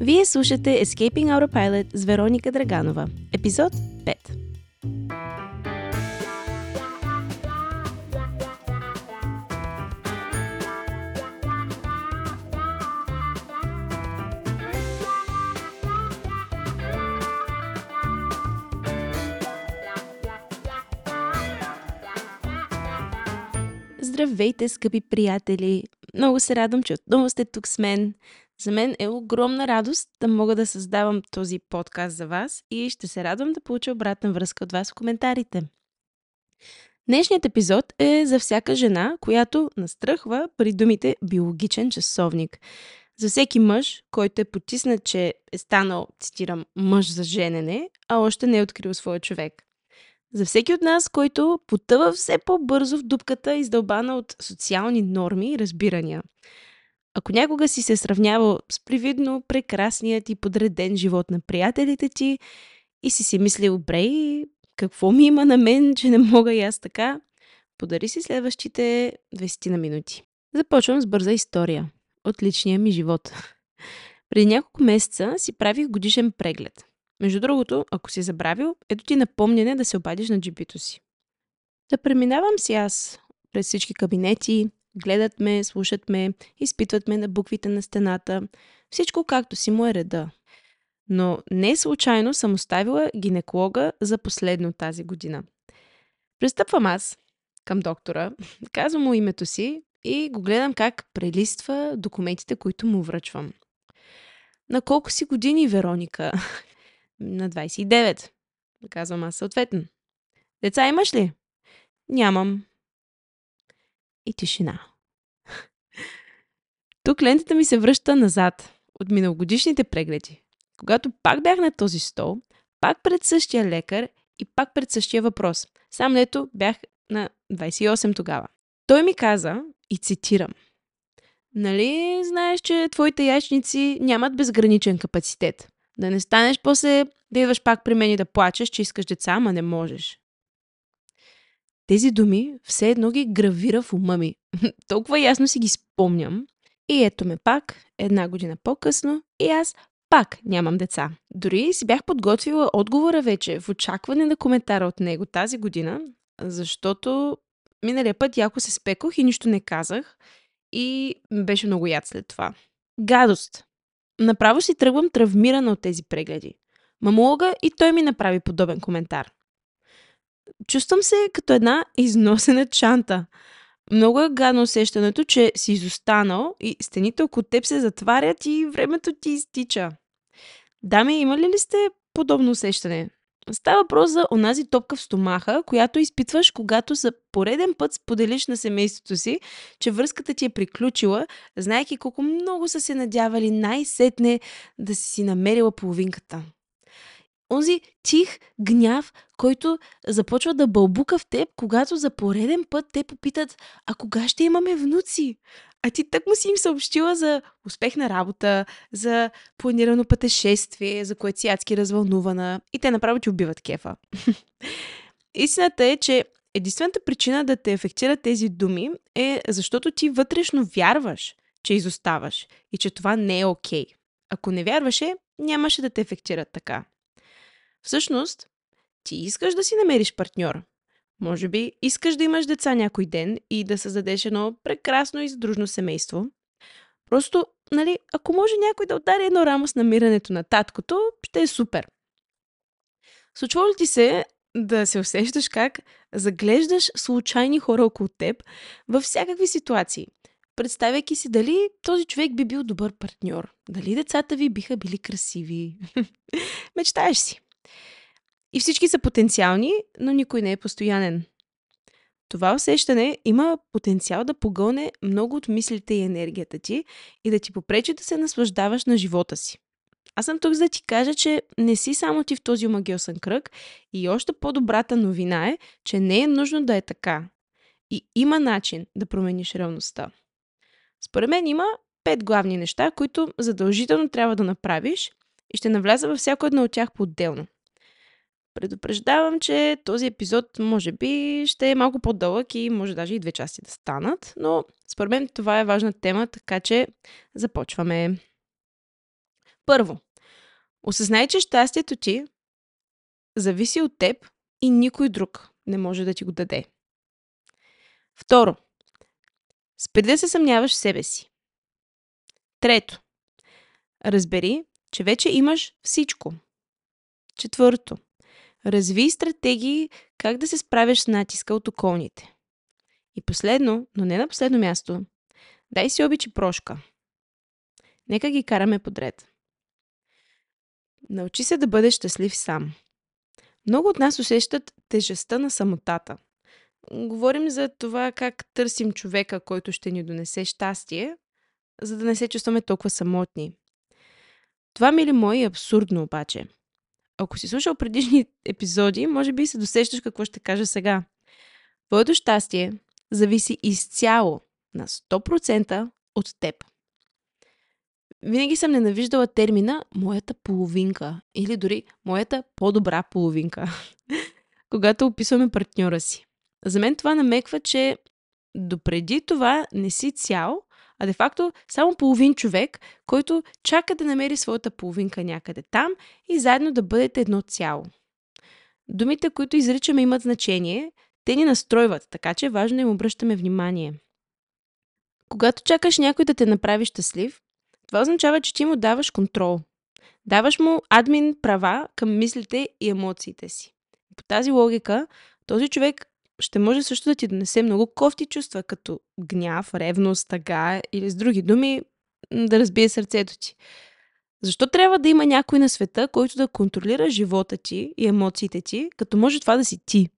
Вие слушате Escaping Autopilot с Вероника Драганова, епизод 5. Здравейте, скъпи приятели! Много се радвам, че отново сте тук с мен. За мен е огромна радост да мога да създавам този подкаст за вас и ще се радвам да получа обратна връзка от вас в коментарите. Днешният епизод е за всяка жена, която настръхва при думите биологичен часовник. За всеки мъж, който е потиснат, че е станал, цитирам, мъж за женене, а още не е открил своя човек. За всеки от нас, който потъва все по-бързо в дупката, издълбана от социални норми и разбирания. Ако някога си се сравнявал с привидно прекрасният и подреден живот на приятелите ти и си си мислил, бре, какво ми има на мен, че не мога и аз така, подари си следващите 20 на минути. Започвам с бърза история от личния ми живот. Преди няколко месеца си правих годишен преглед. Между другото, ако си забравил, ето ти напомняне да се обадиш на джипито си. Да преминавам си аз през всички кабинети, гледат ме, слушат ме, изпитват ме на буквите на стената. Всичко както си му е реда. Но не случайно съм оставила гинеколога за последно тази година. Пристъпвам аз към доктора, казвам му името си и го гледам как прелиства документите, които му връчвам. На колко си години, Вероника? На 29. Казвам аз съответно. Деца имаш ли? Нямам. И тишина. Тук лентата ми се връща назад от миналогодишните прегледи. Когато пак бях на този стол, пак пред същия лекар и пак пред същия въпрос. Сам лето бях на 28 тогава. Той ми каза, и цитирам, Нали знаеш, че твоите яичници нямат безграничен капацитет? Да не станеш после да идваш пак при мен и да плачеш, че искаш деца, ама не можеш. Тези думи все едно ги гравира в ума ми. Толкова ясно си ги спомням. И ето ме пак, една година по-късно, и аз пак нямам деца. Дори си бях подготвила отговора вече в очакване на коментара от него тази година, защото миналия път яко се спекох и нищо не казах и беше много яд след това. Гадост! Направо си тръгвам травмирана от тези прегледи. Мамолога и той ми направи подобен коментар. Чувствам се като една износена чанта. Много е гадно усещането, че си изостанал и стените около теб се затварят и времето ти изтича. Дами, имали ли сте подобно усещане? Става въпрос за онази топка в стомаха, която изпитваш, когато за пореден път споделиш на семейството си, че връзката ти е приключила, знайки колко много са се надявали най-сетне да си намерила половинката онзи тих гняв, който започва да бълбука в теб, когато за пореден път те попитат, а кога ще имаме внуци? А ти так му си им съобщила за успех на работа, за планирано пътешествие, за което си адски развълнувана и те направо ти убиват кефа. Истината е, че единствената причина да те ефектират тези думи е защото ти вътрешно вярваш, че изоставаш и че това не е окей. Okay. Ако не вярваше, нямаше да те ефектират така. Всъщност, ти искаш да си намериш партньор. Може би искаш да имаш деца някой ден и да създадеш едно прекрасно и задружно семейство. Просто, нали, ако може някой да удари едно рамо с намирането на таткото, ще е супер. Случва ли ти се да се усещаш как заглеждаш случайни хора около теб във всякакви ситуации, представяйки си дали този човек би бил добър партньор, дали децата ви биха били красиви. Мечтаеш си. И всички са потенциални, но никой не е постоянен. Това усещане има потенциал да погълне много от мислите и енергията ти и да ти попречи да се наслаждаваш на живота си. Аз съм тук за да ти кажа, че не си само ти в този омагиосен кръг и още по-добрата новина е, че не е нужно да е така. И има начин да промениш реалността. Според мен има пет главни неща, които задължително трябва да направиш и ще навляза във всяко едно от тях по-отделно. Предупреждавам, че този епизод може би ще е малко по-дълъг и може даже и две части да станат, но според мен това е важна тема, така че започваме. Първо, осъзнай, че щастието ти зависи от теб и никой друг не може да ти го даде. Второ, спри да се съмняваш в себе си. Трето, разбери, че вече имаш всичко. Четвърто, разви стратегии как да се справяш с натиска от околните. И последно, но не на последно място, дай си обичи прошка. Нека ги караме подред. Научи се да бъдеш щастлив сам. Много от нас усещат тежестта на самотата. Говорим за това как търсим човека, който ще ни донесе щастие, за да не се чувстваме толкова самотни. Това, мили мои, е абсурдно обаче. Ако си слушал предишни епизоди, може би се досещаш какво ще кажа сега. Твоето щастие зависи изцяло на 100% от теб. Винаги съм ненавиждала термина моята половинка или дори моята по-добра половинка, когато описваме партньора си. За мен това намеква, че допреди това не си цял, а де-факто само половин човек, който чака да намери своята половинка някъде там и заедно да бъдете едно цяло. Думите, които изричаме, имат значение, те ни настройват, така че е важно им обръщаме внимание. Когато чакаш някой да те направи щастлив, това означава, че ти му даваш контрол. Даваш му админ права към мислите и емоциите си. По тази логика, този човек ще може също да ти донесе много кофти чувства, като гняв, ревност, тъга или с други думи да разбие сърцето ти. Защо трябва да има някой на света, който да контролира живота ти и емоциите ти, като може това да си ти?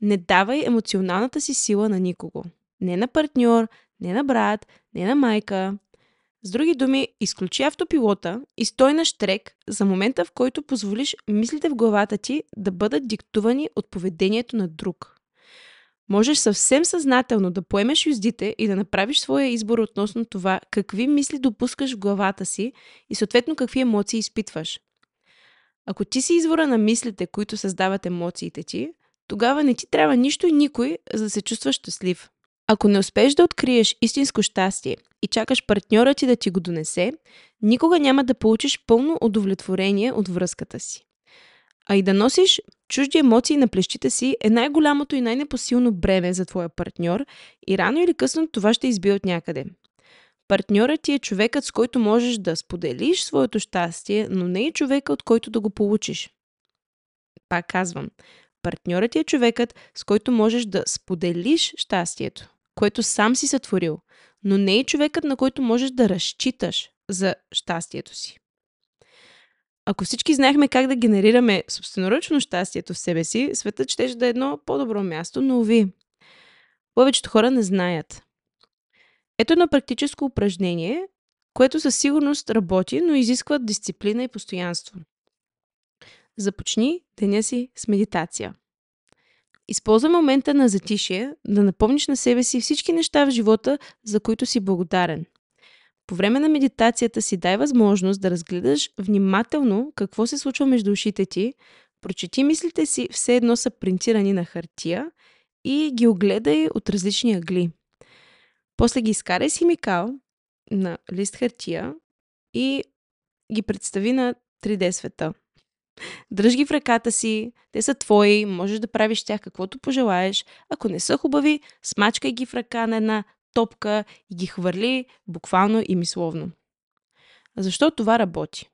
Не давай емоционалната си сила на никого. Не на партньор, не на брат, не на майка. С други думи, изключи автопилота и стой на штрек за момента, в който позволиш мислите в главата ти да бъдат диктувани от поведението на друг. Можеш съвсем съзнателно да поемеш юздите и да направиш своя избор относно това какви мисли допускаш в главата си и съответно какви емоции изпитваш. Ако ти си извора на мислите, които създават емоциите ти, тогава не ти трябва нищо и никой, за да се чувстваш щастлив. Ако не успееш да откриеш истинско щастие и чакаш партньора ти да ти го донесе, никога няма да получиш пълно удовлетворение от връзката си. А и да носиш чужди емоции на плещите си е най-голямото и най-непосилно бреме за твоя партньор и рано или късно това ще избие от някъде. Партньорът ти е човекът, с който можеш да споделиш своето щастие, но не и човека, от който да го получиш. Пак казвам, партньорът ти е човекът, с който можеш да споделиш щастието, което сам си сътворил, но не и човекът, на който можеш да разчиташ за щастието си. Ако всички знаехме как да генерираме собственоръчно щастието в себе си, светът ще да е едно по-добро място, но ви. Повечето хора не знаят. Ето едно практическо упражнение, което със сигурност работи, но изисква дисциплина и постоянство. Започни деня си с медитация. Използвай момента на затишие да напомниш на себе си всички неща в живота, за които си благодарен. По време на медитацията си дай възможност да разгледаш внимателно какво се случва между ушите ти, прочети мислите си все едно са принтирани на хартия и ги огледай от различни ъгли. После ги изкарай с химикал на лист хартия и ги представи на 3D света. Дръж ги в ръката си, те са твои, можеш да правиш тях каквото пожелаеш. Ако не са хубави, смачкай ги в ръка на една топка и ги хвърли буквално и мисловно. Защо това работи?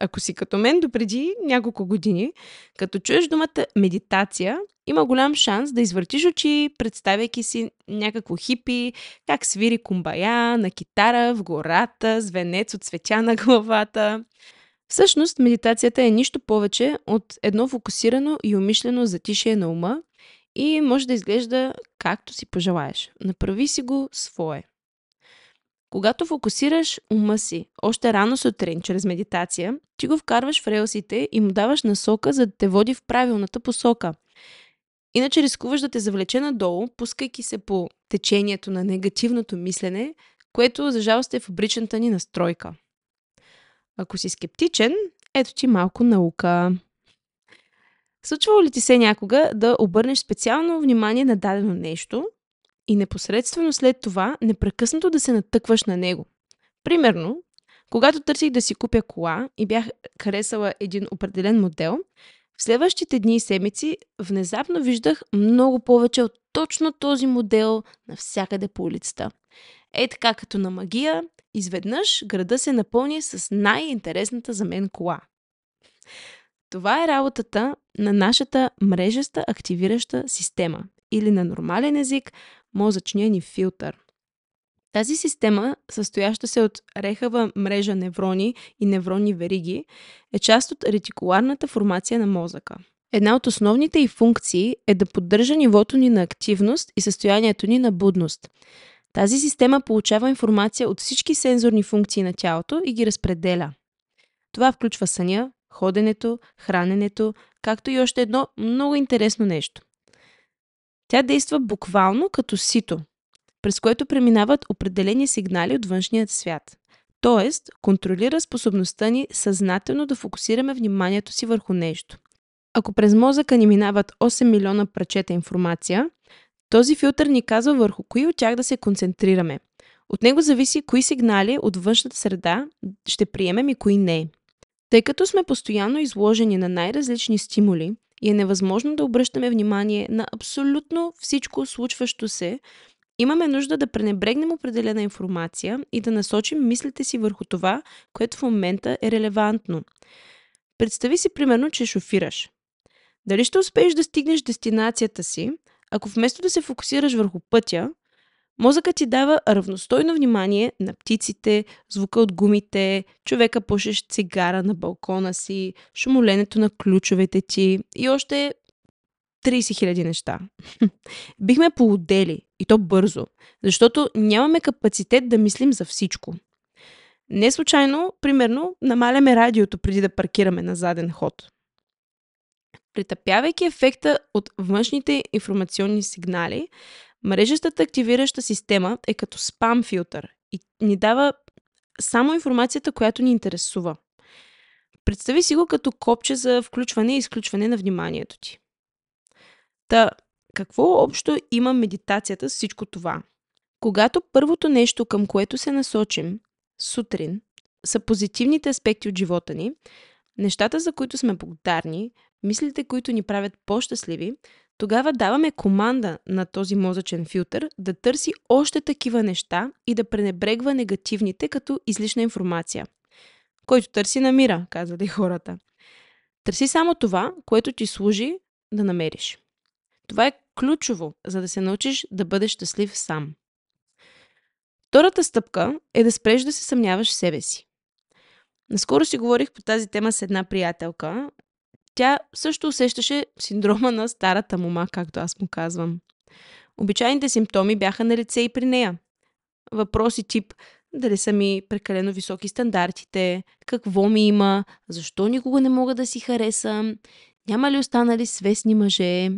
Ако си като мен допреди няколко години, като чуеш думата медитация, има голям шанс да извъртиш очи, представяйки си някакво хипи, как свири кумбая на китара в гората, с венец от светя на главата. Всъщност, медитацията е нищо повече от едно фокусирано и умишлено затишие на ума и може да изглежда както си пожелаеш. Направи си го свое. Когато фокусираш ума си още рано сутрин чрез медитация, ти го вкарваш в релсите и му даваш насока, за да те води в правилната посока. Иначе рискуваш да те завлече надолу, пускайки се по течението на негативното мислене, което за жалост е фабричната ни настройка. Ако си скептичен, ето ти малко наука. Случвало ли ти се някога да обърнеш специално внимание на дадено нещо и непосредствено след това непрекъснато да се натъкваш на него? Примерно, Когато търсих да си купя кола и бях харесала един определен модел, в следващите дни и седмици внезапно виждах много повече от точно този модел навсякъде по улицата. Е така като на магия, изведнъж града се напълни с най-интересната за мен кола. Това е работата на нашата мрежеста активираща система или на нормален език мозъчния ни филтър. Тази система, състояща се от рехава мрежа неврони и невронни вериги, е част от ретикуларната формация на мозъка. Една от основните й функции е да поддържа нивото ни на активност и състоянието ни на будност. Тази система получава информация от всички сензорни функции на тялото и ги разпределя. Това включва съня, ходенето, храненето, както и още едно много интересно нещо. Тя действа буквално като сито, през което преминават определени сигнали от външният свят. Тоест, контролира способността ни съзнателно да фокусираме вниманието си върху нещо. Ако през мозъка ни минават 8 милиона прачета информация, този филтър ни казва върху кои от тях да се концентрираме. От него зависи кои сигнали от външната среда ще приемем и кои не. Тъй като сме постоянно изложени на най-различни стимули и е невъзможно да обръщаме внимание на абсолютно всичко случващо се, имаме нужда да пренебрегнем определена информация и да насочим мислите си върху това, което в момента е релевантно. Представи си примерно, че шофираш. Дали ще успееш да стигнеш дестинацията си, ако вместо да се фокусираш върху пътя, Мозъкът ти дава равностойно внимание на птиците, звука от гумите, човека пушещ цигара на балкона си, шумоленето на ключовете ти и още 30 000 неща. Бихме поудели и то бързо, защото нямаме капацитет да мислим за всичко. Не случайно, примерно, намаляме радиото преди да паркираме на заден ход. Притъпявайки ефекта от външните информационни сигнали, Мрежестата активираща система е като спам филтър и ни дава само информацията, която ни интересува. Представи си го като копче за включване и изключване на вниманието ти. Та, какво общо има медитацията с всичко това? Когато първото нещо, към което се насочим сутрин, са позитивните аспекти от живота ни, нещата, за които сме благодарни, мислите, които ни правят по-щастливи, тогава даваме команда на този мозъчен филтър да търси още такива неща и да пренебрегва негативните като излишна информация. Който търси, намира, казали хората. Търси само това, което ти служи да намериш. Това е ключово, за да се научиш да бъдеш щастлив сам. Втората стъпка е да спреш да се съмняваш в себе си. Наскоро си говорих по тази тема с една приятелка тя също усещаше синдрома на старата мума, както аз му казвам. Обичайните симптоми бяха на лице и при нея. Въпроси тип дали са ми прекалено високи стандартите, какво ми има, защо никога не мога да си харесам, няма ли останали свестни мъже.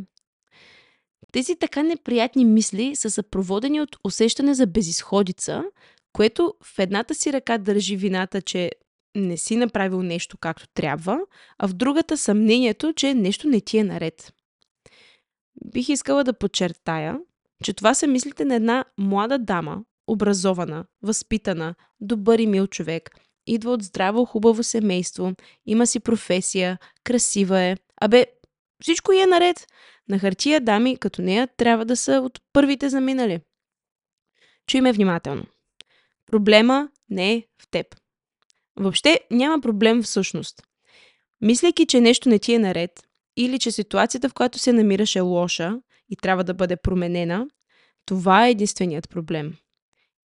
Тези така неприятни мисли са съпроводени от усещане за безисходица, което в едната си ръка държи вината, че не си направил нещо както трябва, а в другата съмнението, че нещо не ти е наред. Бих искала да подчертая, че това са мислите на една млада дама, образована, възпитана, добър и мил човек, идва от здраво, хубаво семейство, има си професия, красива е. Абе, всичко е наред. На хартия дами като нея трябва да са от първите заминали. Чуй ме внимателно. Проблема не е в теб. Въобще няма проблем всъщност. Мислейки, че нещо не ти е наред, или че ситуацията, в която се намираш е лоша и трябва да бъде променена, това е единственият проблем.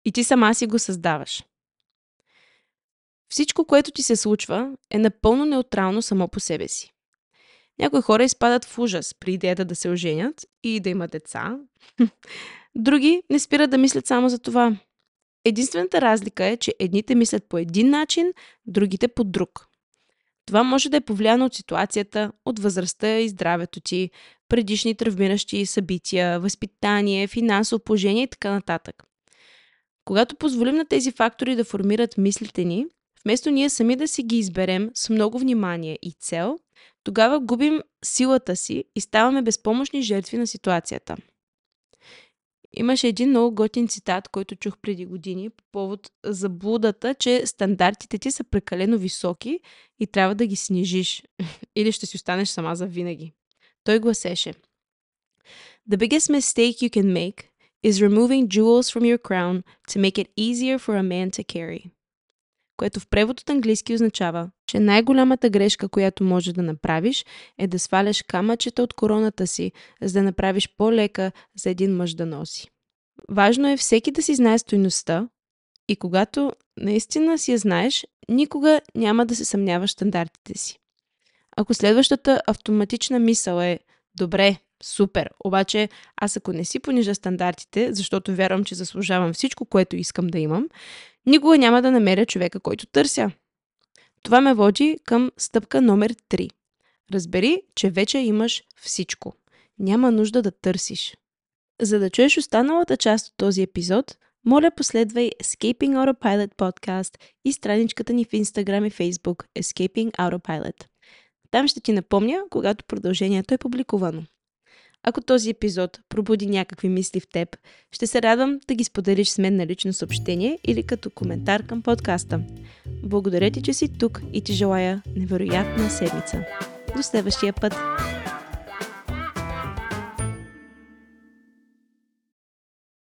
И ти сама си го създаваш. Всичко, което ти се случва, е напълно неутрално само по себе си. Някои хора изпадат в ужас при идеята да се оженят и да имат деца. Други не спират да мислят само за това. Единствената разлика е, че едните мислят по един начин, другите по друг. Това може да е повлияно от ситуацията, от възрастта и здравето ти, предишни травмиращи събития, възпитание, финансово положение и така нататък. Когато позволим на тези фактори да формират мислите ни, вместо ние сами да си ги изберем с много внимание и цел, тогава губим силата си и ставаме безпомощни жертви на ситуацията. Имаше един много готин цитат, който чух преди години по повод заблудата, че стандартите ти са прекалено високи и трябва да ги снижиш. Или ще си останеш сама за винаги. Той гласеше The biggest mistake you can make is removing jewels from your crown to make it easier for a man to carry. Което в превод от английски означава, че най-голямата грешка, която може да направиш, е да сваляш камъчета от короната си, за да направиш по-лека за един мъж да носи. Важно е всеки да си знае стойността и когато наистина си я знаеш, никога няма да се съмняваш стандартите си. Ако следващата автоматична мисъл е Добре, Супер. Обаче аз ако не си понижа стандартите, защото вярвам, че заслужавам всичко, което искам да имам, никога няма да намеря човека, който търся. Това ме води към стъпка номер 3. Разбери, че вече имаш всичко. Няма нужда да търсиш. За да чуеш останалата част от този епизод, моля последвай Escaping Autopilot podcast и страничката ни в Instagram и Facebook Escaping Autopilot. Там ще ти напомня, когато продължението е публикувано. Ако този епизод пробуди някакви мисли в теб, ще се радвам да ги споделиш с мен на лично съобщение или като коментар към подкаста. Благодаря ти, че си тук и ти желая невероятна седмица. До следващия път!